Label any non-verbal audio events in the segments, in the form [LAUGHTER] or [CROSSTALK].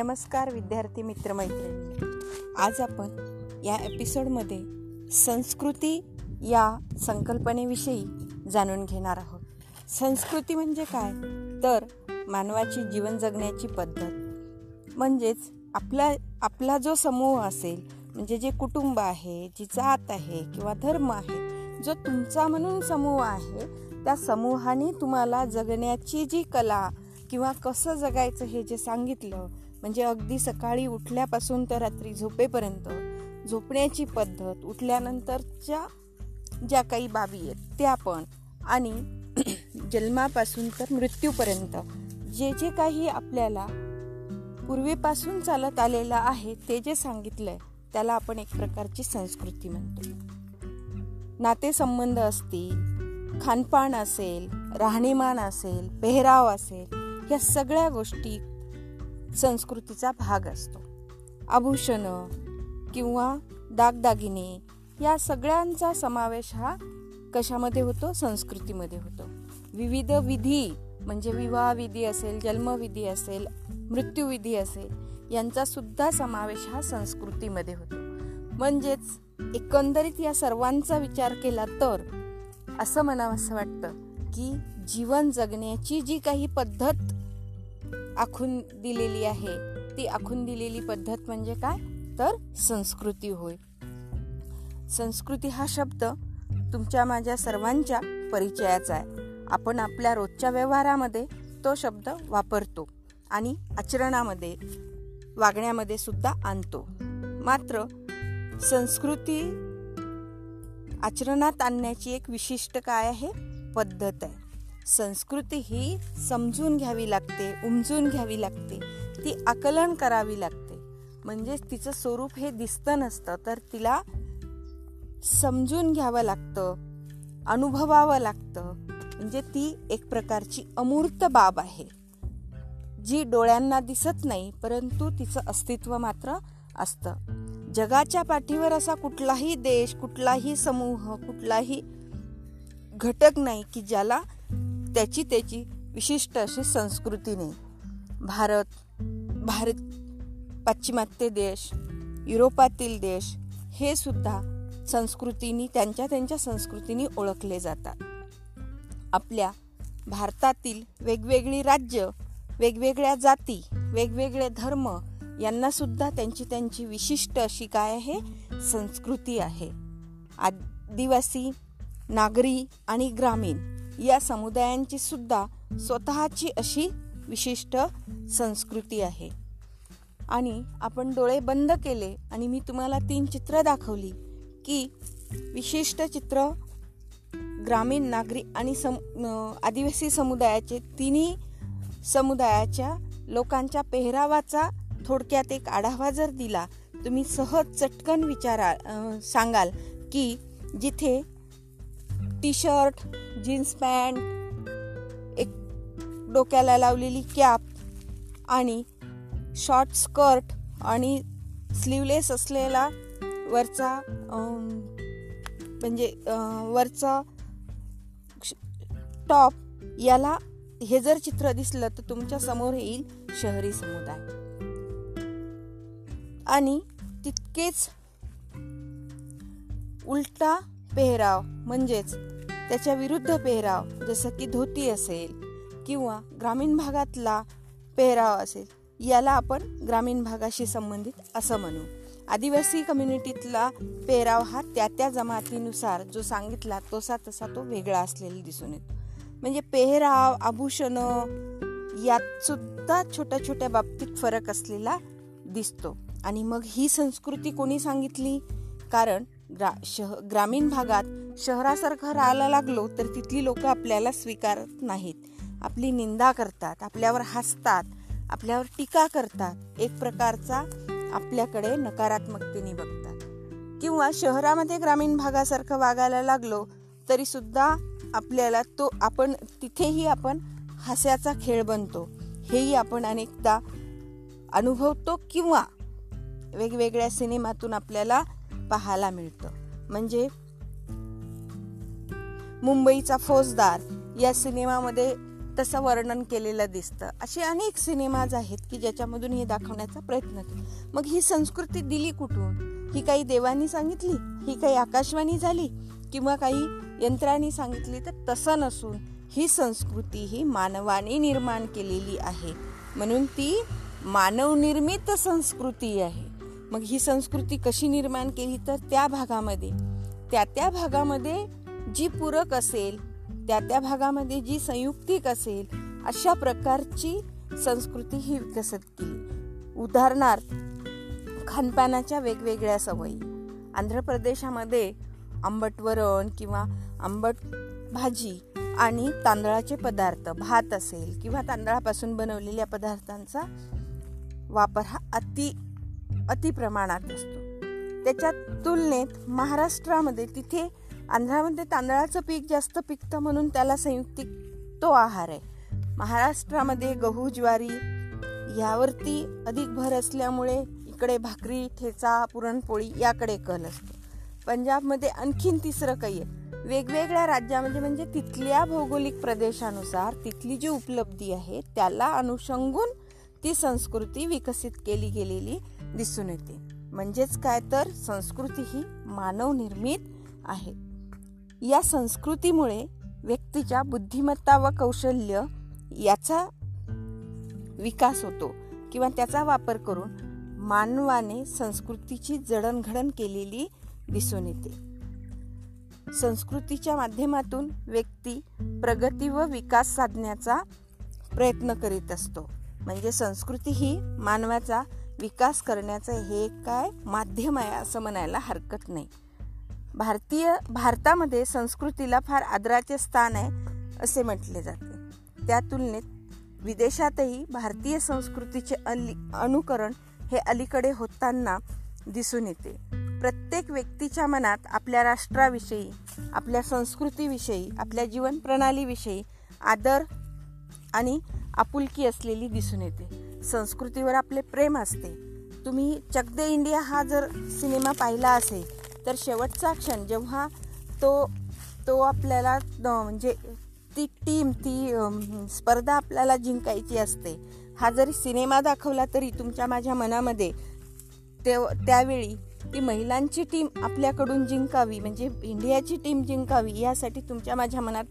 नमस्कार विद्यार्थी मित्रमैत्रिणी. आज आपण या एपिसोडमध्ये संस्कृती या संकल्पनेविषयी जाणून घेणार आहोत. संस्कृती म्हणजे काय? तर मानवाची जीवन जगण्याची पद्धत. म्हणजेच आपला आपला जो समूह असेल म्हणजे जे कुटुंब आहे जी जात आहे किंवा धर्म आहे जो तुमचा म्हणून समूह आहे त्या समूहाने तुम्हाला जगण्याची जी कला किंवा कसं जगायचं हे जे सांगितलं म्हणजे अगदी सकाळी उठल्यापासून तर रात्री झोपेपर्यंत. झोपण्याची पद्धत उठल्यानंतरच्या ज्या काही बाबी आहेत त्या पण. आणि [CLEARS THROAT] जन्मापासून तर मृत्यूपर्यंत. जे जे काही आपल्याला पूर्वीपासून चालत आलेलं आहे ते जे सांगितलंय त्याला आपण एक प्रकारची संस्कृती म्हणतो. नातेसंबंध असतील खानपान असेल राहणीमान असेल पेहराव असेल या सगळ्या गोष्टी संस्कृतीचा भाग असतो. आभूषणं किंवा दागदागिने या सगळ्यांचा समावेश हा कशामध्ये होतो? संस्कृतीमध्ये होतो. विविध विधी म्हणजे विवाह विधी असेल जन्मविधी असेल मृत्यूविधी असेल यांचा सुद्धा समावेश हा संस्कृतीमध्ये होतो. म्हणजेच एकंदरीत या सर्वांचा विचार केला तर असं म्हणावं असं वाटतं की जीवन जगण्याची जी काही पद्धत आखून दिलेली आहे. ती आखून दिलेली पद्धत म्हणजे काय? तर संस्कृती होय. संस्कृती हा शब्द तुमच्या माझ्या सर्वांच्या परिचयाचा आहे. आपण आपल्या रोजच्या व्यवहारामध्ये तो शब्द वापरतो आणि आचरणामध्ये वागण्यामध्ये सुद्धा आणतो. मात्र संस्कृती आचरणात आणण्याची एक विशिष्ट काय आहे? पद्धत आहे. संस्कृती ही समजून घ्यावी लागते उमजून घ्यावी लागते ती आकलन करावी लागते. म्हणजेच तिचं स्वरूप हे दिसतं नसतं तर तिला समजून घ्यावं लागतं अनुभवावं लागतं. म्हणजे ती एक प्रकारची अमूर्त बाब आहे जी डोळ्यांना दिसत नाही परंतु तिचं अस्तित्व मात्र असतं. जगाच्या पाठीवर असा कुठलाही देश कुठलाही समूह कुठलाही घटक नाही की ज्याला त्याची त्याची विशिष्ट अशी संस्कृतीने. भारत भारत पाश्चिमात्य देश युरोपातील देश हे सुद्धा संस्कृतीनी त्यांच्या त्यांच्या संस्कृतीने ओळखले जातात. आपल्या भारतातील वेगवेगळी राज्य वेगवेगळ्या जाती वेगवेगळे धर्म यांना सुद्धा त्यांची त्यांची विशिष्ट अशी काय आहे? संस्कृती आहे. आदिवासी नागरी आणि ग्रामीण या समुदायांची सुद्धा स्वतःची अशी विशिष्ट संस्कृती आहे. आणि आपण डोळे बंद केले आणि मी तुम्हाला तीन चित्र दाखवली की विशिष्ट चित्र ग्रामीण नागरी आणि सम आदिवासी समुदायाचे तिन्ही समुदायाच्या लोकांच्या पेहरावाचा थोडक्यात एक आढावा जर दिला तुम्ही सहज चटकन विचारा सांगाल की जिथे टी शर्ट जीन्स पॅन्ट एक डोक्याला लावलेली कॅप आणि शॉर्ट स्कर्ट आणि स्लीवलेस असलेला वरचा म्हणजे वरचा टॉप याला हे जर चित्र दिसलं तर तुमच्यासमोर येईल शहरी समुदाय. आणि तितकेच उलटा पेहराव म्हणजेच त्याच्या विरुद्ध पेहराव जसं की धोती असेल किंवा ग्रामीण भागातला पेहराव असेल याला आपण ग्रामीण भागाशी संबंधित असं म्हणू. आदिवासी कम्युनिटीतला पेहराव हा त्या त्या जमातीनुसार जो सांगितला तसा तसा तो वेगळा असलेला दिसून येतो. म्हणजे पेहराव आभूषण यात सुद्धा छोट्या छोट्या बाबतीत फरक असलेला दिसतो. आणि मग ही संस्कृती कोणी सांगितली? कारण ग्रा शह ग्रामीण भागात शहरासारखं राहायला लागलो तर तिथली लोक आपल्याला स्वीकारत नाहीत. आपली निंदा करतात आपल्यावर हसतात आपल्यावर टीका करतात. एक प्रकारचा आपल्याकडे नकारात्मकतेने बघतात. किंवा शहरामध्ये ग्रामीण भागासारखं वागायला लागलो तरी सुद्धा आपल्याला तो आपण तिथेही आपण हास्याचा खेळ बनतो. हेही आपण अनेकदा अनुभवतो किंवा वेगवेगळ्या सिनेमातून आपल्याला पाहायला मिळतं. म्हणजे मुंबईचा फौजदार या सिनेमामध्ये तसं वर्णन केलेलं दिसतं. असे अनेक सिनेमाज आहेत की ज्याच्यामधून हे दाखवण्याचा प्रयत्न केला. मग ही संस्कृती दिली कुठून? ही काही देवानी सांगितली? ही काही आकाशवाणी झाली? किंवा काही यंत्रांनी सांगितली? तर तसं नसून ही संस्कृती ही मानवाने निर्माण केलेली आहे. म्हणून ती मानवनिर्मित संस्कृती आहे. मग ही संस्कृती कशी निर्माण केली तर त्या भागामध्ये त्या त्या भागामध्ये जी पूरक असेल त्या त्या भागामध्ये जी संयुक्तिक असेल अशा प्रकारची संस्कृती ही विकसित केली. उदाहरणार्थ खानपानाच्या वेगवेगळ्या सवयी. आंध्र प्रदेशामध्ये आंबट वरण किंवा आंबट भाजी आणि तांदळाचे पदार्थ भात असेल किंवा तांदळापासून बनवलेल्या पदार्थांचा वापर हा अति अति प्रमाणात असतो. त्याच्या तुलनेत महाराष्ट्रामध्ये तिथे आंध्रामध्ये तांदळाचं पीक जास्त पिकतं म्हणून त्याला संयुक्तिक तो आहार आहे. महाराष्ट्रामध्ये गहू ज्वारी यावरती अधिक भर असल्यामुळे इकडे भाकरी ठेचा पुरणपोळी याकडे कल असतो. पंजाबमध्ये आणखीन तिसरं काही आहे. वेगवेगळ्या राज्यामध्ये म्हणजे तिथल्या भौगोलिक प्रदेशानुसार तिथली जी उपलब्धी आहे त्याला अनुषंगून ती संस्कृती विकसित केली गेलेली दिसून येते. म्हणजेच काय तर संस्कृती ही मानवनिर्मित आहे. या संस्कृतीमुळे व्यक्तीच्या बुद्धिमत्ता व कौशल्य याचा विकास होतो किंवा त्याचा वापर करून मानवाने संस्कृतीची जडणघडण केलेली दिसून येते. संस्कृतीच्या माध्यमातून व्यक्ती प्रगती व विकास साधण्याचा प्रयत्न करीत असतो. म्हणजे संस्कृती ही मानवाचा विकास करण्याचं हे काय माध्यम आहे असं म्हणायला हरकत नाही. भारतीय भारतामध्ये संस्कृतीला फार आदराचे स्थान आहे असे म्हटले जाते. त्या तुलनेत विदेशातही भारतीय संस्कृतीचे अली अनुकरण हे अलीकडे होताना दिसून येते. प्रत्येक व्यक्तीच्या मनात आपल्या राष्ट्राविषयी आपल्या संस्कृतीविषयी आपल्या जीवन प्रणालीविषयी आदर आणि आपुलकी असलेली दिसून येते. संस्कृतीवर आपले प्रेम असते. तुम्ही चक दे इंडिया हा जर सिनेमा पाहिला असेल तर शेवटचा क्षण जेव्हा तो तो आपल्याला म्हणजे ती टीम ती स्पर्धा आपल्याला जिंकायची असते. हा जरी सिनेमा दाखवला तरी तुमच्या माझ्या मनामध्ये ते त्यावेळी ती महिलांची टीम आपल्याकडून जिंकावी म्हणजे इंडियाची टीम जिंकावी यासाठी तुमच्या माझ्या मनात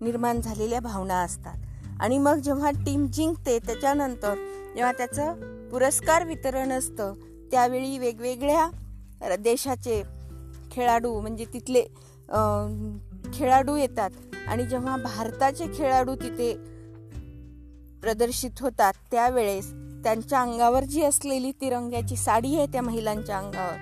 निर्माण झालेल्या भावना असतात. आणि मग जेव्हा टीम जिंकते त्याच्यानंतर जेव्हा त्याचं पुरस्कार वितरण असतं त्यावेळी वेगवेगळ्या देशाचे खेळाडू म्हणजे तिथले खेळाडू येतात. आणि जेव्हा भारताचे खेळाडू तिथे प्रदर्शित होतात त्यावेळेस त्यांच्या अंगावर जी असलेली तिरंग्याची साडी आहे त्या महिलांच्या अंगावर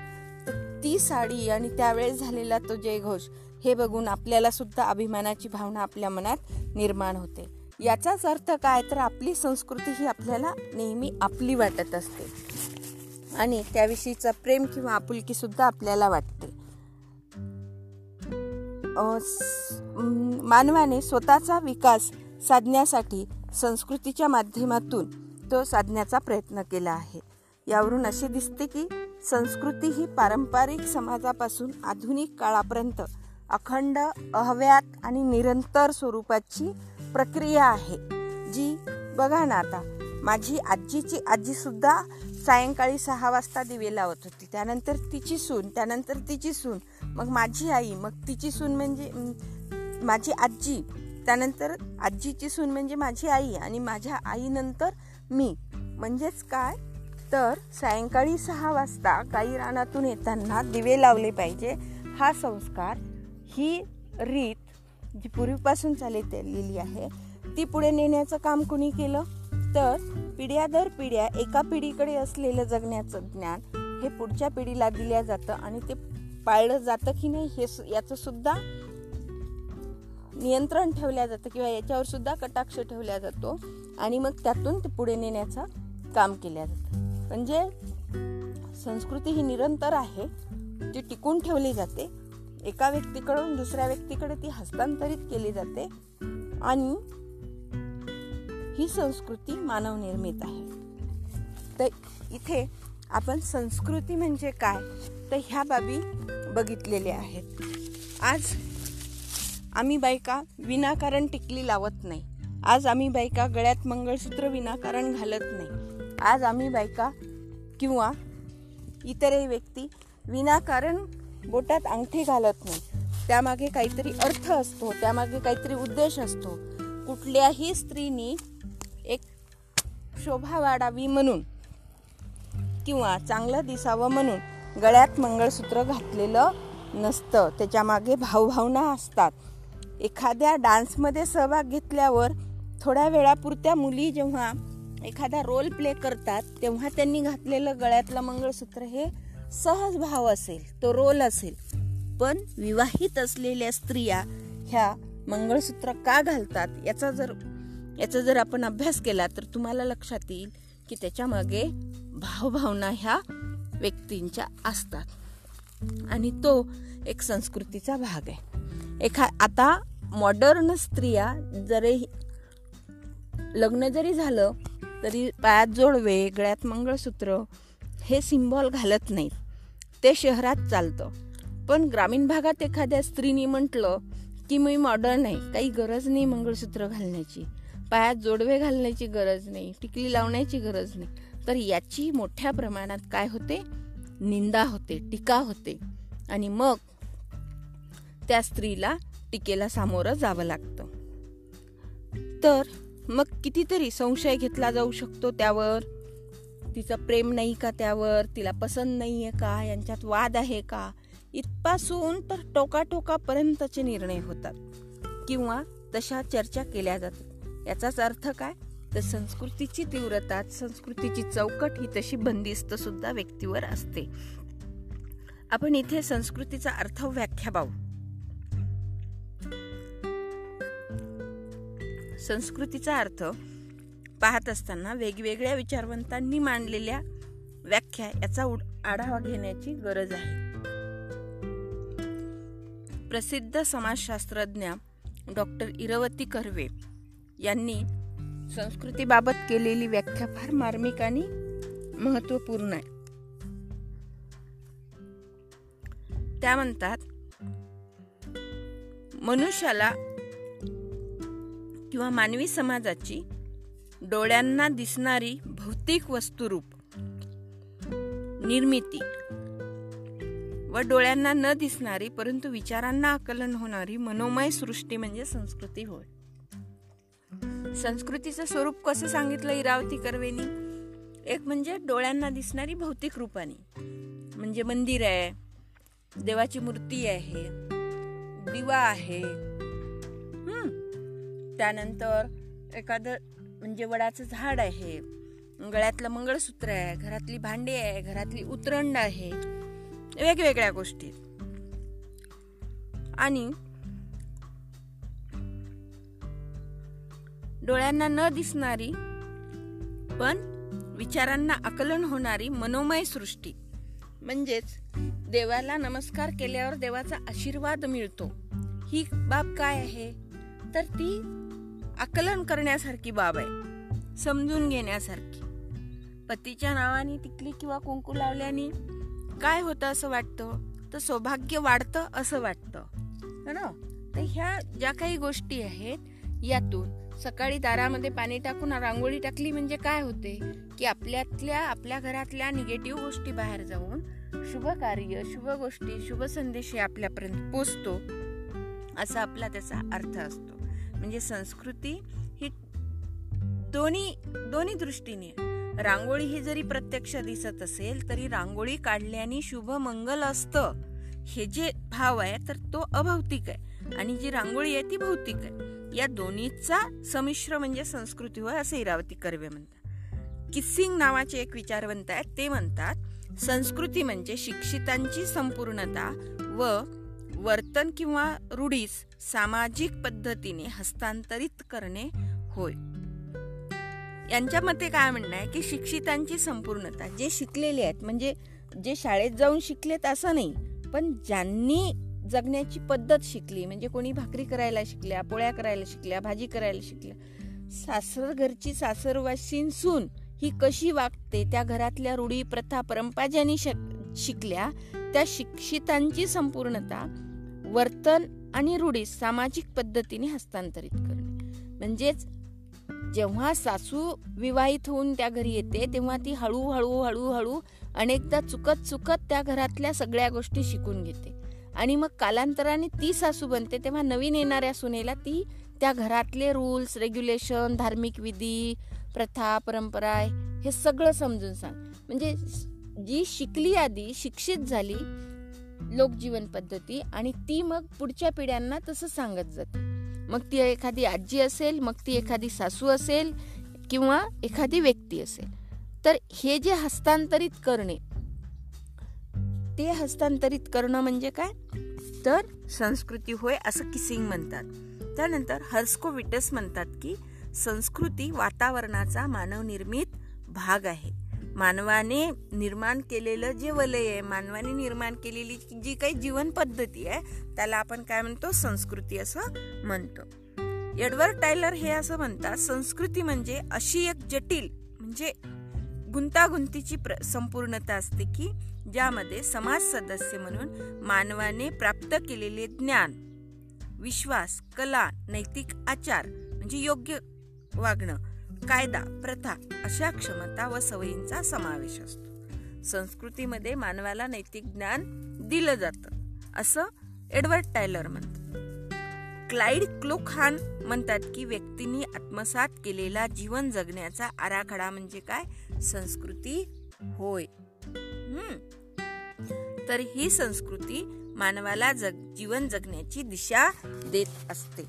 तर ती साडी आणि त्यावेळेस झालेला तो जयघोष हे बघून आपल्याला सुद्धा अभिमानाची भावना आपल्या मनात निर्माण होते. याचाच अर्थ काय? तर आपली संस्कृती ही आपल्याला नेहमी आपली वाटत असते. आणि त्याविषयीचा प्रेम किंवा आपुलकी सुद्धा आपल्याला वाटते. मानवाने स्वतःचा विकास साधण्यासाठी संस्कृतीच्या माध्यमातून तो साधण्याचा प्रयत्न केला आहे. यावरून असे दिसते की संस्कृती ही पारंपरिक समाजापासून आधुनिक काळापर्यंत अखंड अहव्यात आणि निरंतर स्वरूपाची प्रक्रिया आहे. जी बघा ना आता माझी आजीची आजीसुद्धा सायंकाळी सहा वाजता दिवे लावत होती. त्यानंतर तिची सून त्यानंतर तिची सून मग माझी आई मग तिची सून म्हणजे माझी आजी त्यानंतर आजीची सून म्हणजे माझी आई आणि माझ्या आईनंतर मी. म्हणजेच काय? तर सायंकाळी सहा वाजता काही रानातून येताना दिवे लावले पाहिजे. हा संस्कार ही रीत जी पूर्वीपासून चालत आलेली आहे ती पुढे नेण्याचं काम कुणी केलं? तर पिढ्या दर पिढ्या एका पिढीकडे असलेलं जगण्याचं ज्ञान हे पुढच्या पिढीला दिल्या जातं आणि ते पाळलं जातं की नाही हे याचं सुद्धा नियंत्रण ठेवल्या जातं किंवा याच्यावर सुद्धा कटाक्ष ठेवला जातो आणि मग त्यातून ते पुढे नेण्याचं काम केल्या जातं. म्हणजे संस्कृती ही निरंतर आहे ती टिकून ठेवली जाते एका व्यक्तीकडून दुसऱ्या व्यक्तीकडे ती हस्तांतरित केली जाते आणि ही संस्कृती मानवनिर्मित आहे. तर इथे आपण संस्कृती म्हणजे काय? तर ह्या बाबी बघितलेल्या आहेत. आज आम्ही बायका विनाकारण टिकली लावत नाही. आज आम्ही बायका गळ्यात मंगळसूत्र विनाकारण घालत नाही. आज आम्ही बायका किंवा इतरही व्यक्ती विनाकारण बोटात अंगठी घालत नाही. त्यामागे काहीतरी अर्थ असतो त्यामागे काहीतरी उद्देश असतो. कुठल्याही स्त्रीनी एक शोभा वाढावी म्हणून किंवा चांगलं दिसावं म्हणून गळ्यात मंगळसूत्र घातलेलं नसतं. त्याच्यामागे भावभावना असतात. एखाद्या डान्समध्ये सहभाग घेतल्यावर थोड्या वेळापुरत्या मुली जेव्हा एखादा रोल प्ले करतात तेव्हा त्यांनी घातलेलं गळ्यातलं मंगळसूत्र हे सहज भाव असेल तो रोल असेल. पण विवाहित असलेल्या स्त्रिया ह्या मंगळसूत्र का घालतात याचा जर याचा जर आपण अभ्यास केला तर तुम्हाला लक्षात येईल की त्याच्यामागे भावभावना ह्या व्यक्तींच्या असतात. आणि तो एक संस्कृतीचा भाग आहे. एखा आता मॉडर्न स्त्रिया जरी लग्न जरी झालं तरी पायात जोडवे गळ्यात मंगळसूत्र हे सिम्बॉल घालत नाहीत. ते शहरात चालतं. पण ग्रामीण भागात एखाद्या स्त्रीनी म्हटलं की मी मॉडर्न आहे. काही गरज नाही मंगळसूत्र घालण्याची. पायात जोडवे घालण्याची गरज नाही. टिकली लावण्याची गरज नाही. तर याची मोठ्या प्रमाणात काय होते? निंदा होते टीका होते. आणि मग त्या स्त्रीला टीकेला सामोरं जावं लागतं. तर मग कितीतरी संशय घेतला जाऊ शकतो त्यावर? तिचं प्रेम नाही का त्यावर? तिला पसंत नाही आहे का? यांच्यात वाद आहे का? इथपासून तर टोकाटोकापर्यंतचे निर्णय होतात. किंवा तशा चर्चा केल्या जातात. याचाच अर्थ काय? तर संस्कृतीची तीव्रता संस्कृतीची चौकट ही तशी बंदिस्त सुद्धा व्यक्तीवर असते. आपण इथे संस्कृतीचा अर्थ व्याख्या पाहू. संस्कृतीचा अर्थ पाहत असताना वेगवेगळ्या विचारवंतांनी मांडलेल्या व्याख्या याचा आढावा घेण्याची गरज आहे. प्रसिद्ध समाजशास्त्रज्ञ डॉक्टर इरवती कर्वे यांनी संस्कृतीबाबत केलेली व्याख्या फार मार्मिक आणि महत्त्वपूर्ण आहे. त्या म्हणतात मनुष्याला किंवा मानवी समाजाची डोळ्यांना दिसणारी भौतिक वस्तुरूप. निर्मिती. व डोळ्यांना न दिसणारी परंतु विचारांना आकलन होणारी मनोमय सृष्टी म्हणजे संस्कृती होय. संस्कृतीचं स्वरूप कसं सांगितलं इरावती कर्वेनी? एक म्हणजे डोळ्यांना दिसणारी भौतिक रूपाने. म्हणजे मंदिर आहे देवाची मूर्ती आहे दिवा आहे. त्यानंतर एखादं म्हणजे वडाचं झाड आहे. गळ्यातलं मंगळसूत्र आहे घरातली भांडी आहे घरातली उतरंड आहे. वेगवेगळ्या गोष्टी. आणि डोळ्यांना न दिसणारी पण विचारांना आकलन होणारी मनोमय सृष्टी. म्हणजेच देवाला नमस्कार केल्यावर देवाचा आशीर्वाद मिळतो. ही बाब काय आहे? तर ती आकलन करण्यासारखी बाब आहे. समजून घेण्यासारखी. पतीच्या नावाने टिकली किंवा कुंकू लावल्याने काय होतं असं वाटतं? तर सौभाग्य वाढतं असं वाटतं. ना? तर ह्या ज्या काही गोष्टी आहेत यातून सकाळी दारामध्ये पाणी टाकून रांगोळी टाकली म्हणजे काय होते? की आपल्यातल्या आपल्या घरातल्या निगेटिव्ह गोष्टी बाहेर जाऊन शुभ कार्य शुभ गोष्टी शुभ संदेश आपल्यापर्यंत पोचतो. असा आपला त्याचा अर्थ असतो. म्हणजे संस्कृती ही दोन्ही दोन्ही दृष्टीने. रांगोळी ही जरी प्रत्यक्ष दिसत असेल तरी रांगोळी काढल्याने शुभ मंगल असतं. हे जे भाव आहे तर तो अभौतिक आहे. आणि जी रांगोळी आहे ती भौतिक आहे. या दोन्हीचा संमिश्र म्हणजे संस्कृती होय असे इरावती कर्वे म्हणतात. किसिंग नावाचे एक विचारवंत आहेत ते म्हणतात संस्कृती म्हणजे शिक्षितांची संपूर्णता व वर्तन किंवा रूढीस सामाजिक पद्धतीने हस्तांतरित करणे होय. यांच्या मते काय म्हणणं आहे की शिक्षितांची संपूर्णता जे शिकलेले आहेत म्हणजे जे शाळेत जाऊन शिकलेत असं नाही पण ज्यांनी जगण्याची पद्धत शिकली म्हणजे कोणी भाकरी करायला शिकल्या पोळ्या करायला शिकल्या भाजी करायला शिकल्या सासर घरची सासरवासींसून ही कशी वागते त्या घरातल्या रूढी प्रथा परंपरा ज्यांनी शिकल्या त्या शिक्षितांची संपूर्णता वर्तन आणि रूढी सामाजिक पद्धतीने हस्तांतरित करणे. म्हणजेच जेव्हा सासू विवाहित होऊन त्या घरी येते तेव्हा ती हळूहळू हळूहळू अनेकदा चुकत चुकत त्या घरातल्या सगळ्या गोष्टी शिकून घेते. आणि मग कालांतराने ती सासू बनते तेव्हा नवीन येणाऱ्या सुनेला ती त्या घरातले रूल्स रेग्युलेशन धार्मिक विधी प्रथा परंपरा हे सगळं समजून सांग. म्हणजे जी शिकली आधी शिक्षित झाली लोकजीवन पद्धती आणि ती मग पुढच्या पिढ्यांना तसं सांगत जाते. मग ती एखादी आजी असेल मग ती एखादी सासू असेल किंवा एखादी व्यक्ती असेल. तर हे जे हस्तांतरित करणे ते हस्तांतरित करणं म्हणजे काय? तर संस्कृती होय असं किसिंग म्हणतात. त्यानंतर हर्स्को विटस म्हणतात की संस्कृती वातावरणाचा मानवनिर्मित भाग आहे. मानवाने निर्माण केलेलं जे वलय आहे मानवाने निर्माण केलेली जी काही जीवन पद्धती आहे त्याला आपण काय म्हणतो? संस्कृती असं म्हणतो. एडवर्ड टायलर हे असं म्हणतात संस्कृती म्हणजे अशी एक जटिल म्हणजे गुंतागुंतीची प्र संपूर्णता असते की ज्यामध्ये समाज सदस्य म्हणून मानवाने प्राप्त केलेले ज्ञान विश्वास कला नैतिक आचार म्हणजे योग्य वागणं कायदा प्रथा अशा क्षमता व सवयींचा समावेश असतो. संस्कृतीमध्ये मानवाला नैतिक ज्ञान दिलं जातं असं एडवर्ड टायलर म्हणतात. क्लाइड क्लोखान म्हणतात की व्यक्तींनी आत्मसात केलेला जीवन जगण्याचा आराखडा म्हणजे काय? संस्कृती होय. तर ही संस्कृती मानवाला जग जीवन जगण्याची दिशा देत असते.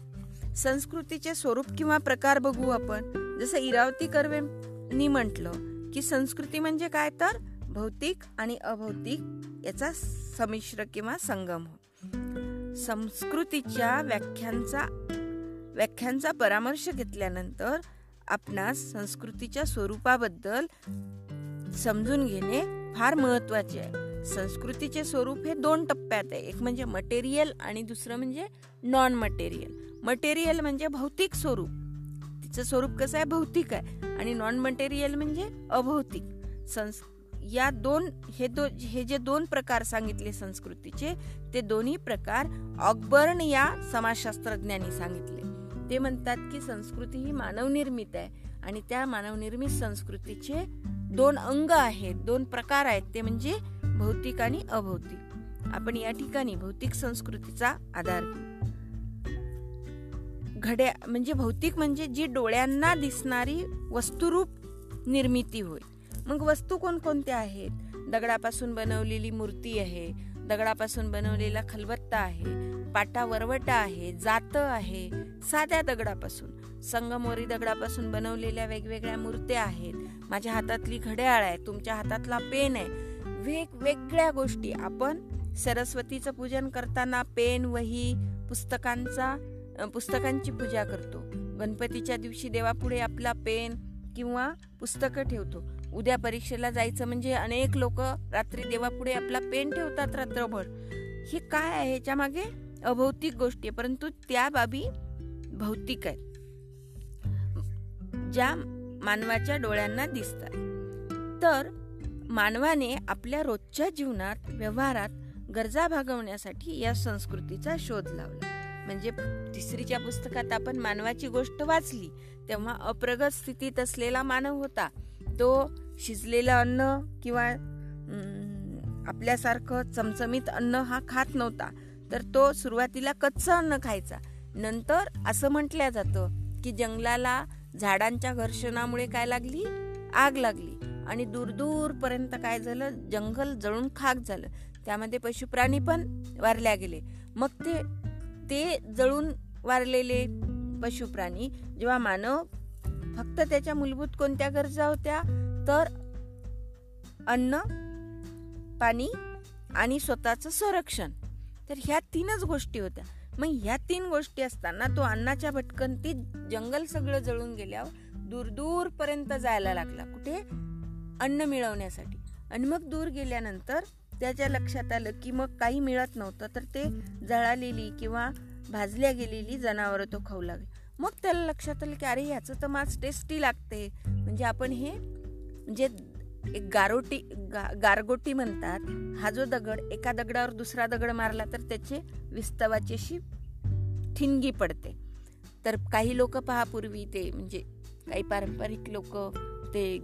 संस्कृतीचे स्वरूप किंवा प्रकार बघू आपण. जसं इरावती कर्वेनी म्हटलं की संस्कृती म्हणजे काय तर? भौतिक आणि अभौतिक याचा संमिश्र किंवा संगम. हो संस्कृतीच्या व्याख्यांचा व्याख्यांचा परामर्श घेतल्यानंतर आपणास संस्कृतीच्या स्वरूपाबद्दल समजून घेणे फार महत्त्वाचे आहे. संस्कृतीचे स्वरूप हे दोन टप्प्यात आहे. एक म्हणजे मटेरियल आणि दुसरं म्हणजे नॉन मटेरियल मटेरियल म्हणजे भौतिक स्वरूप. तिचं स्वरूप कसं आहे? भौतिक आहे. आणि नॉन मटेरियल म्हणजे अभौतिक. संस या दोन हे दो हे जे दोन प्रकार सांगितले संस्कृतीचे ते दोन्ही प्रकार ऑकबर्न या समाजशास्त्रज्ञांनी सांगितले. ते म्हणतात की संस्कृती ही मानवनिर्मित आहे आणि त्या मानवनिर्मित संस्कृतीचे दोन अंग आहेत दोन प्रकार आहेत. ते म्हणजे भौतिक आणि अभौतिक. आपण या ठिकाणी भौतिक संस्कृतीचा आधार घेऊ. घड्या म्हणजे भौतिक म्हणजे जी डोळ्यांना दिसणारी वस्तुरूप निर्मिती होय. मग वस्तू कोणकोणत्या आहेत? दगडापासून बनवलेली मूर्ती आहे दगडापासून बनवलेला खलबत्ता आहे पाटा वरवटा आहे जात आहे साध्या दगडापासून. संगमोरी दगडापासून बनवलेल्या वेगवेगळ्या मूर्त्या आहेत. माझ्या हातातली घड्याळ आहे तुमच्या हातातला पेन आहे. वेगवेगळ्या गोष्टी. आपण सरस्वतीचं पूजन करताना पेन वही पुस्तकांचा पुस्तकांची पूजा करतो. गणपतीच्या दिवशी देवापुढे आपला पेन किंवा पुस्तकं ठेवतो. उद्या परीक्षेला जायचं म्हणजे अनेक लोक रात्री देवापुढे आपला पेन ठेवतात रात्रभर. हे काय आहे ह्याच्या मागे? अभौतिक गोष्टी आहे परंतु त्या बाबी भौतिक आहेत. ज्या मानवाच्या डोळ्यांना दिसतात. तर मानवाने आपल्या रोजच्या जीवनात व्यवहारात गरजा भागवण्यासाठी या संस्कृतीचा शोध लावला. म्हणजे तिसरीच्या पुस्तकात आपण मानवाची गोष्ट वाचली तेव्हा अप्रगत स्थितीत असलेला मानव होता. तो शिजलेलं अन्न किंवा आपल्यासारखं चमचमीत अन्न हा खात नव्हता तर तो सुरुवातीला कच्चं अन्न खायचा. नंतर असं म्हटलं जातं की जंगलाला झाडांच्या घर्षणामुळे काय लागली? आग लागली. आणि दूरदूरपर्यंत काय झालं? जंगल जळून खाक झालं. त्यामध्ये पशुप्राणी पण वारल्या गेले. मग ते ते जळून वारलेले पशुप्राणी जेव्हा मानव फक्त त्याच्या मूलभूत कोणत्या गरजा होत्या तर अन्न पाणी आणि स्वतःचं संरक्षण. तर ह्या तीनच गोष्टी होत्या. मग ह्या तीन गोष्टी असताना तो अन्नाच्या भटकंतीत जंगल सगळं जळून गेल्यावर दूर दूरपर्यंत जायला लागला. कुठे? अन्न मिळवण्यासाठी. आणि मग दूर गेल्यानंतर त्याच्या लक्षात आलं की मग काही मिळत नव्हतं तर ते जळालेली किंवा भाजल्या गेलेली जनावरं तो खाऊ लागले. मग त्याला लक्षात आलं की अरे ह्याचं तर मास टेस्टी लागते. म्हणजे आपण हे म्हणजे एक गारोटी गा गारगोटी म्हणतात हा जो दगड एका दगडावर दुसरा दगड मारला तर त्याचे विस्तवाची अशी ठिणगी पडते. तर काही लोक पहापूर्वी ते म्हणजे काही पारंपरिक लोक ते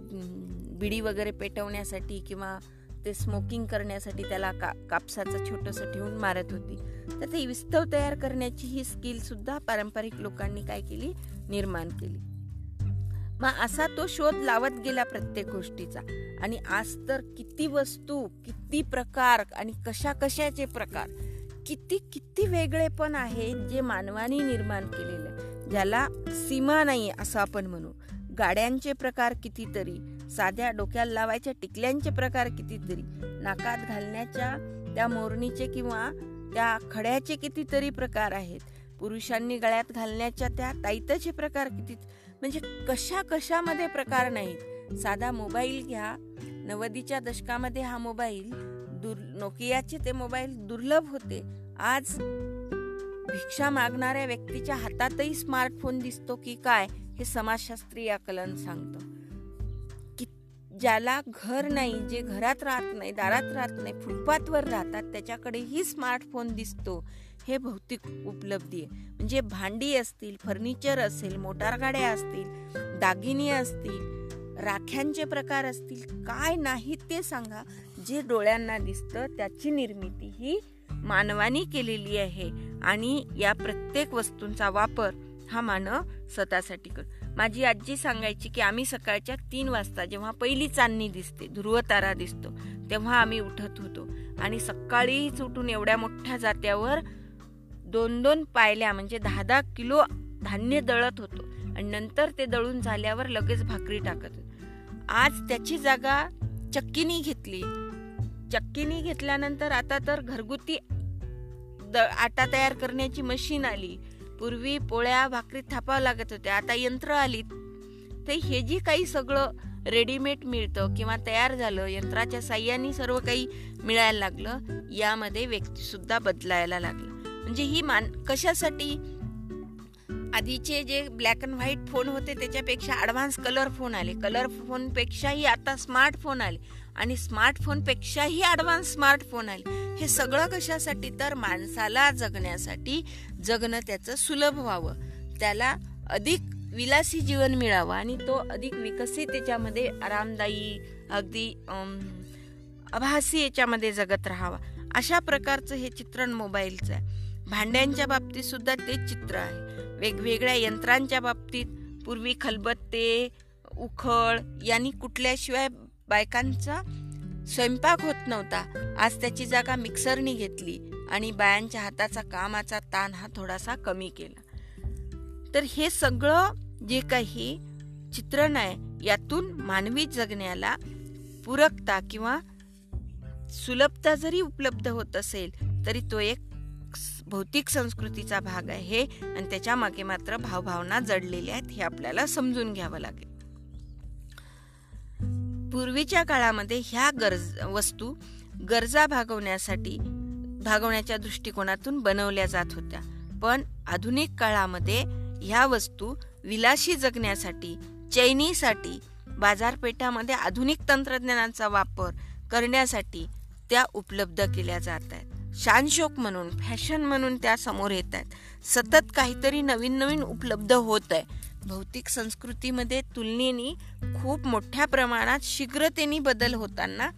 बिडी वगैरे पेटवण्यासाठी किंवा ते स्मोकिंग करण्यासाठी त्याला का कापसाचं छोटंसं ठेवून मारत होती. तर ते विस्तव तयार करण्याची ही स्किल सुद्धा पारंपरिक लोकांनी काय केली? निर्माण केली. मग असा तो शोध लावत गेला प्रत्येक गोष्टीचा. आणि आज तर किती वस्तू किती प्रकार आणि कशा कशाचे प्रकार किती किती वेगळे पण आहेत जे मानवाने निर्माण केलेलं. ज्याला सीमा नाही असं आपण म्हणू. गाड्यांचे प्रकार कितीतरी साध्या डोक्याला लावायच्या टिकल्यांचे प्रकार कितीतरी नाकात घालण्याच्या त्या मोरणीचे किंवा त्या खड्याचे कितीतरी प्रकार आहेत. पुरुषांनी गळ्यात घालण्याच्या त्या ताईतचे प्रकार किती म्हणजे कशा कशामध्ये प्रकार नाहीत. साधा मोबाईल घ्या. नव्वदीच्या दशकामध्ये हा मोबाईल दुर नोकियाचे ते मोबाईल दुर्लभ होते. आज भिक्षा मागणाऱ्या व्यक्तीच्या हातातही स्मार्टफोन दिसतो की काय? हे समाजशास्त्रीय आकलन सांगतं. की ज्याला घर नाही जे घरात राहत नाही दारात राहत नाही फुटपाथवर राहतात त्याच्याकडेही स्मार्टफोन दिसतो हे भौतिक उपलब्धी आहे. म्हणजे भांडी असतील फर्निचर असेल मोटारगाड्या असतील दागिने असतील राख्यांचे प्रकार असतील काय नाही ते सांगा. जे डोळ्यांना दिसतं त्याची निर्मिती ही मानवानी केलेली आहे. आणि या प्रत्येक वस्तूंचा वापर हा मानव स्वतःसाठी कर. माझी आजी सांगायची की आम्ही सकाळच्या तीन वाजता जेव्हा पहिली चांदणी दिसते ध्रुव तारा दिसतो तेव्हा आम्ही उठत होतो. आणि सकाळीच उठून एवढ्या मोठ्या जात्यावर दोन दोन पायल्या म्हणजे दहा दहा किलो धान्य दळत होतो. आणि नंतर ते दळून झाल्यावर लगेच भाकरी टाकत आज त्याची जागा चक्कीनी घेतली. चक्कीनी घेतल्यानंतर आता तर घरगुती द आटा तयार करण्याची मशीन आली. पूर्वी पोळ्या भाकरी थापावं लागत होत्या. आता यंत्र आली ते हे जी काही सगळं रेडीमेड मिळतं किंवा तयार झालं यंत्राच्या साह्याने सर्व काही मिळायला लागलं यामध्ये व्यक्तीसुद्धा बदलायला लागलं. म्हणजे ही मान कशासाठी? आधीचे जे ब्लॅक अँड व्हाईट फोन होते त्याच्यापेक्षा ॲडव्हान्स कलर फोन आले. कलर फोनपेक्षाही आता स्मार्टफोन आले. आणि स्मार्टफोनपेक्षाही ॲडव्हान्स स्मार्टफोन आले हे सगळं कशासाठी? तर माणसाला जगण्यासाठी. जगणं त्याचं सुलभ व्हावं. त्याला अधिक विलासी जीवन मिळावं आणि तो अधिक विकसित याच्यामध्ये आरामदायी अगदी आभासी याच्यामध्ये जगत राहावा. अशा प्रकारचं हे चित्रण मोबाईलचं आहे. भांड्यांच्या बाबतीत सुद्धा तेच चित्र आहे. वेगवेगळ्या यंत्रांच्या बाबतीत पूर्वी खलबत्ते उखळ यांनी कुठल्याशिवाय बायकांचा स्वयंपाक होत नव्हता. आज त्याची जागा मिक्सरनी घेतली आणि बायांच्या हाताचा कामाचा ताण हा थोडासा कमी केला. तर हे सगळं जे काही चित्रण आहे यातून मानवी जगण्याला पूरकता किंवा सुलभता जरी उपलब्ध होत असेल तरी तो एक भौतिक संस्कृतीचा भाग आहे आणि त्याच्यामागे मात्र भावभावना जडलेल्या आहेत हे आपल्याला समजून घ्यावं लागेल. पूर्वीच्या काळामध्ये ह्या गरज वस्तू गरजा भागवण्यासाठी भागवण्याच्या दृष्टिकोनातून बनवल्या जात होत्या. पण आधुनिक काळामध्ये ह्या वस्तू विलाशी जगण्यासाठी चैनीसाठी बाजारपेठामध्ये आधुनिक तंत्रज्ञानाचा वापर करण्यासाठी त्या उपलब्ध केल्या जात आहेत. शानशोक म्हणून फॅशन म्हणून त्या समोर येत आहेत. सतत काहीतरी नवीन नवीन उपलब्ध होत आहे. भौतिक संस्कृतीमध्ये तुलनेने खूप मोठ्या प्रमाणात शीघ्रतेने बदल होताना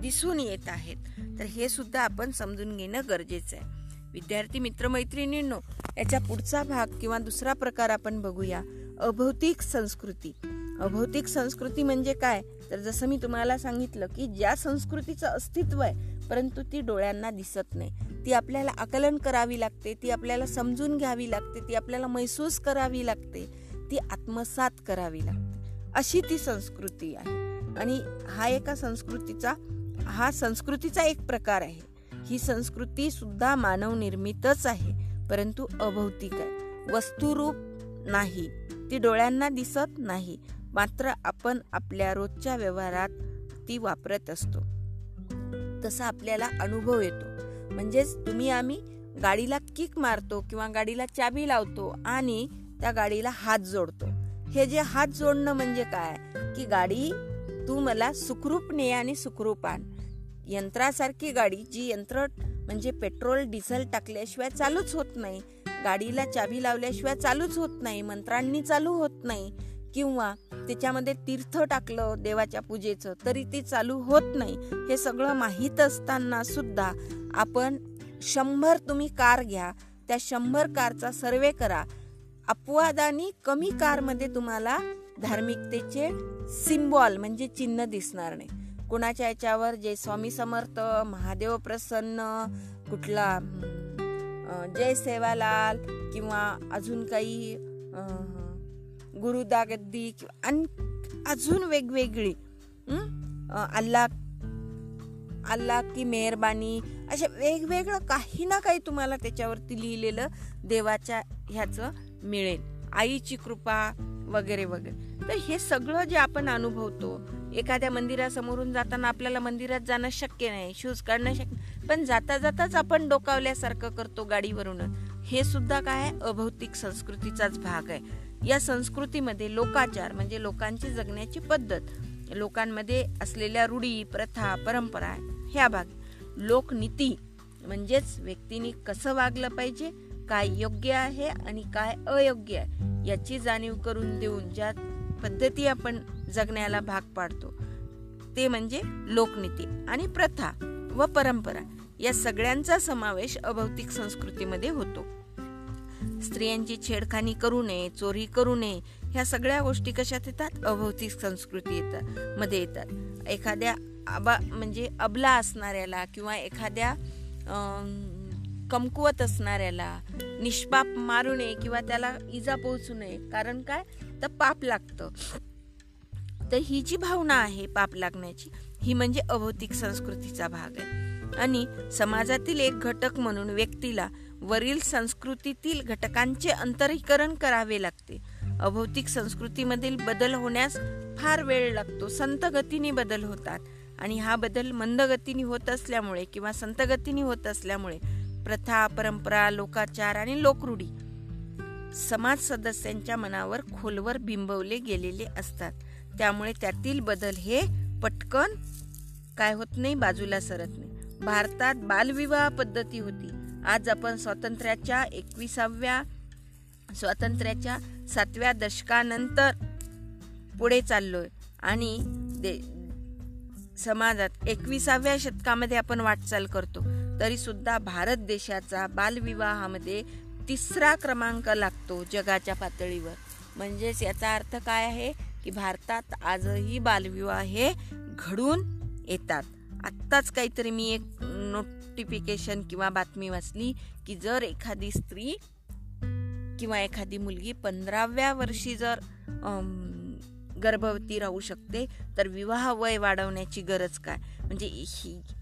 दिसून येत आहेत. तर हे सुद्धा आपण समजून घेणं गरजेचं आहे. विद्यार्थी मित्रमैत्रिणींनो याचा पुढचा भाग किंवा दुसरा प्रकार आपण बघूया. अभौतिक संस्कृती. अभौतिक संस्कृती म्हणजे काय? तर जसं मी तुम्हाला सांगितलं की ज्या संस्कृतीचं अस्तित्व आहे परंतु ती डोळ्यांना दिसत नाही. ती आपल्याला आकलन करावी लागते ती आपल्याला समजून घ्यावी लागते ती आपल्याला महसूस करावी लागते. ती आत्मसात करावी लागते. अशी ती संस्कृती आहे. आणि हा एका संस्कृतीचा हा संस्कृतीचा एक प्रकार आहे. ही संस्कृती सुद्धा मानवनिर्मितच आहे परंतु अभौतिक आहे. वस्तुरूप नाही. ती डोळ्यांना दिसत नाही. मात्र आपण आपल्या रोजच्या व्यवहारात ती वापरत असतो. तसा आपल्याला अनुभव येतो. म्हणजेच तुम्ही आम्ही गाडीला किक मारतो किंवा गाडीला चाबी लावतो आणि त्या गाडीला हात जोडतो. हे जे हात जोडणं म्हणजे काय? की गाडी तू मला सुखरूप ने आणि सुखरूप आण. यंत्रासारखी गाडी जी यंत्र म्हणजे पेट्रोल डिझेल टाकल्याशिवाय चालूच होत नाही. गाडीला चाबी लावल्याशिवाय चालूच होत नाही. मंत्रांनी चालू होत नाही. किंवा त्याच्यामध्ये तीर्थ टाकलं देवाच्या पूजेचं तरी ते चालू होत नाही. हे सगळं माहीत असताना सुद्धा आपण शंभर तुम्ही कार घ्या. त्या शंभर कारचा सर्वे करा. अपवादानी कमी कारमध्ये तुम्हाला धार्मिकतेचे सिम्बॉल म्हणजे चिन्ह दिसणार नाही. कुणाच्या याच्यावर? जे स्वामी समर्थ महादेव प्रसन्न कुठला जय सेवालाल किंवा अजून काही गुरुदागद्दी किंवा अजून वेगवेगळी अल्ला अल्ला की मेहरबानी अशा वेगवेगळं काही ना काही तुम्हाला त्याच्यावरती लिहिलेलं देवाच्या ह्याचं मिळेल. आईची कृपा वगैरे वगैरे. तर हे सगळं जे आपण अनुभवतो एखाद्या मंदिरासमोरून जाताना आपल्याला मंदिरात जाणं शक्य नाही शूज काढणं शक्य पण जाता जाताच आपण डोकावल्यासारखं करतो गाडीवरून हे सुद्धा काय अभौतिक संस्कृतीचाच भाग आहे. या संस्कृतीमध्ये लोकाचार म्हणजे लोकांची जगण्याची पद्धत लोकांमध्ये असलेल्या रूढी प्रथा परंपरा ह्या भाग. लोकनीती म्हणजेच व्यक्तीने कसं वागलं पाहिजे? काय योग्य आहे आणि काय अयोग्य आहे याची जाणीव करून देऊन ज्या पद्धती आपण जगण्याला भाग पाडतो ते म्हणजे लोकनीती आणि प्रथा व परंपरा या सगळ्यांचा समावेश अभौतिक संस्कृतीमध्ये होतो. स्त्रियांची छेडखानी करू नये चोरी करू नये ह्या सगळ्या गोष्टी कशात येतात? अभौतिक संस्कृती येतात मध्ये येतात. एखाद्या आबा म्हणजे अबला असणाऱ्याला किंवा एखाद्या कमकुवत असणाऱ्याला निष्पाप मारू नये किंवा त्याला इजा पोहोचू नये. कारण काय? तर पाप लागतं. तर ही जी भावना आहे पाप लागण्याची ही म्हणजे अभौतिक संस्कृतीचा भाग आहे. आणि समाजातील एक घटक म्हणून व्यक्तीला वरील संस्कृतीतील घटकांचे अंतरीकरण करावे लागते. अभौतिक संस्कृतीमधील बदल होण्यास फार वेळ लागतो. संत गतीने बदल होतात. आणि हा बदल मंद गतीने होत असल्यामुळे किंवा संत गतीने होत असल्यामुळे प्रथा परंपरा लोकाचार आणि लोकरूढी समाज सदस्यांच्या मनावर खोलवर बिंबवले गेलेले असतात. त्यामुळे त्यातील बदल हे पटकन काय होत नाही बाजूला सरत नाही. भारतात बालविवाह पद्धती होती. आज आपण स्वातंत्र्याच्या एकविसाव्या स्वातंत्र्याच्या सातव्या दशकानंतर पुढे चाललोय. आणि समाजात एकविसाव्या शतकामध्ये आपण वाटचाल करतो. तरीसुद्धा भारत देशाचा बालविवाहामध्ये तिसरा क्रमांक लागतो जगाच्या पातळीवर. म्हणजेच याचा अर्थ काय आहे? की भारतात आजही बालविवाह हे घडून येतात. आत्ताच काहीतरी मी एक नोटिफिकेशन किंवा बातमी वाचली की जर एखादी स्त्री किंवा एखादी मुलगी पंधराव्या वर्षी जर गर्भवती राहू शकते. तर विवाह वय वाढवण्याची गरज काय? म्हणजे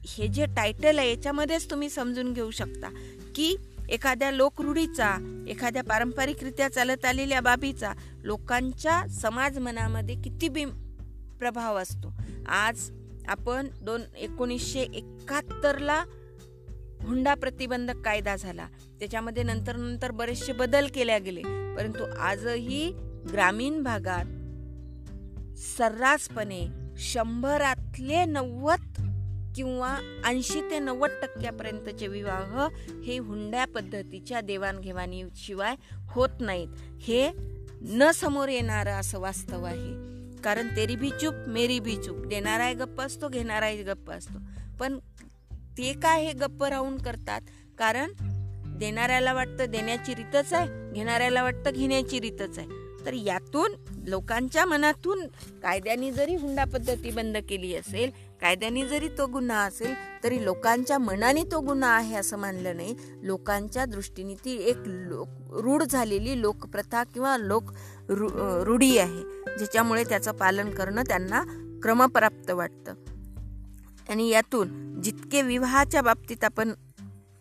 हे जे टायटल आहे याच्यामध्येच तुम्ही समजून घेऊ शकता की एखाद्या लोकरूढीचा एखाद्या पारंपरिकरित्या चालत आलेल्या बाबीचा लोकांच्या समाज मनामध्ये किती बिम प्रभाव असतो. आज आपण दोन एकोणीसशे एकाहत्तरला हुंडा प्रतिबंधक कायदा झाला. त्याच्यामध्ये नंतर नंतर बरेचसे बदल केले गेले. परंतु आजही ग्रामीण भागात सर्रासपणे शंभरातले नव्वद किंवा ऐंशी ते नव्वद टक्क्यापर्यंतचे विवाह हे हुंड्या पद्धतीच्या देवाणघेवाणीशिवाय होत नाहीत. हे न समोर येणारं असं वास्तव आहे. कारण तेरी भी चूप मेरी भी चूप. देणाराही गप्प असतो घेणाराही गप्प असतो. पण ते काय हे गप्प राहून करतात? कारण देणाऱ्याला वाटतं देण्याची रीतच आहे घेणाऱ्याला वाटतं घेण्याची रीतच आहे. तर यातून लोकांच्या मनातून कायद्याने जरी हुंडा पद्धती बंद केली असेल कायद्याने जरी तो गुन्हा असेल तरी लोकांच्या मनाने तो गुन्हा आहे असं मानलं नाही. लोकांच्या दृष्टीने ती एक लोक रूढ झालेली लोकप्रथा किंवा लोक रूढी आहे ज्याच्यामुळे त्याचं पालन करणं त्यांना क्रमप्राप्त वाटतं. आणि यातून जितके विवाहाच्या बाबतीत आपण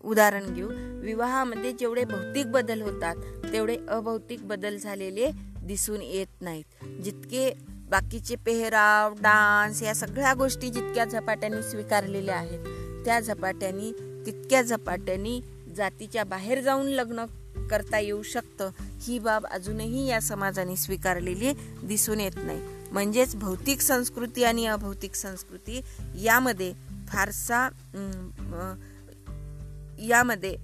उदाहरण घेऊ विवाहामध्ये जेवढे भौतिक बदल होतात तेवढे अभौतिक बदल झालेले दिसून येत नाहीत. जितके बाकीचे पेहराव डान्स या सगळ्या गोष्टी जितक्या झपाट्याने स्वीकारलेल्या आहेत त्या झपाट्याने तितक्या झपाट्याने जातीच्या बाहेर जाऊन लग्न करता येऊ शकतं ही बाब अजूनही या समाजाने स्वीकारलेली दिसून येत नाही. म्हणजेच भौतिक संस्कृती आणि अभौतिक संस्कृती यामध्ये फारसा यामध्ये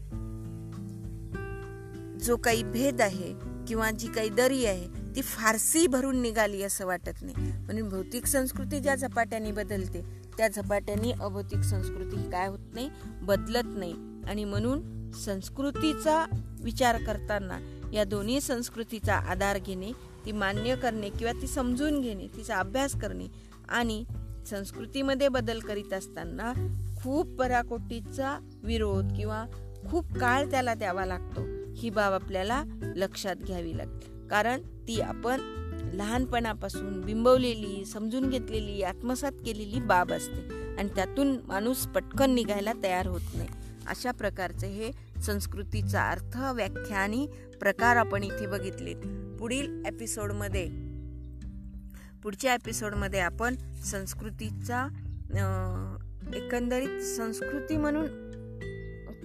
जो काही भेद आहे किंवा जी काही दरी आहे ती फारसी भरून निघाली असं वाटत नाही. म्हणून भौतिक संस्कृती ज्या झपाट्याने बदलते त्या झपाट्याने अभौतिक संस्कृती ही काय होत नाही बदलत नाही. आणि म्हणून संस्कृतीचा विचार करताना या दोन्ही संस्कृतीचा आधार घेणे ती मान्य करणे किंवा ती समजून घेणे तिचा अभ्यास करणे आणि संस्कृतीमध्ये बदल करीत असताना खूप पराकोटीचा विरोध किंवा खूप काळ त्याला द्यावा लागतो. ही बाब आपल्याला लक्षात घ्यावी लागते कारण ती आपण लहानपणापासून बिंबवलेली समजून घेतलेली आत्मसात केलेली बाब असते. आणि त्यातून माणूस पटकन निघायला तयार होत नाही. अशा प्रकारचे हे संस्कृतीचा अर्थ व्याख्या आणि प्रकार आपण इथे बघितलेत. पुढील एपिसोडमध्ये पुढच्या एपिसोडमध्ये आपण संस्कृतीचा एकंदरीत संस्कृती म्हणून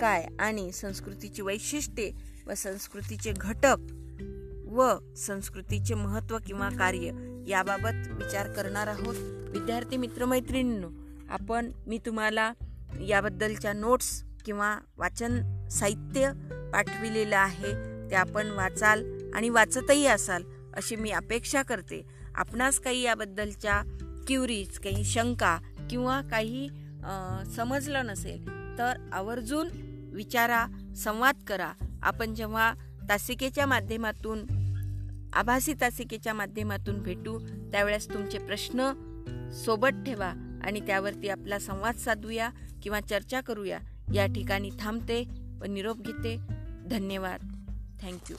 काय आणि संस्कृतीची वैशिष्ट्ये व संस्कृतीचे घटक व संस्कृतीचे महत्त्व किंवा कार्य याबाबत विचार करणार आहोत. विद्यार्थी मित्रमैत्रिणींनो आपण मी तुम्हाला याबद्दलच्या नोट्स किंवा वाचन साहित्य पाठविलेलं आहे. ते आपण वाचाल आणि वाचतही असाल अशी मी अपेक्षा करते. आपणास काही याबद्दलच्या क्युरीज काही शंका किंवा काही समजलं नसेल तर आवर्जून विचारा संवाद करा. आपण जेव्हा तासिकेच्या माध्यमातून आभासी तासिकेच्या माध्यमातून भेटू त्यावेळेस तुमचे प्रश्न सोबत ठेवा आणि त्यावरती आपला संवाद साधूया किंवा चर्चा करूया. या ठिकाणी थांबते व निरोप घेते. धन्यवाद. थँक्यू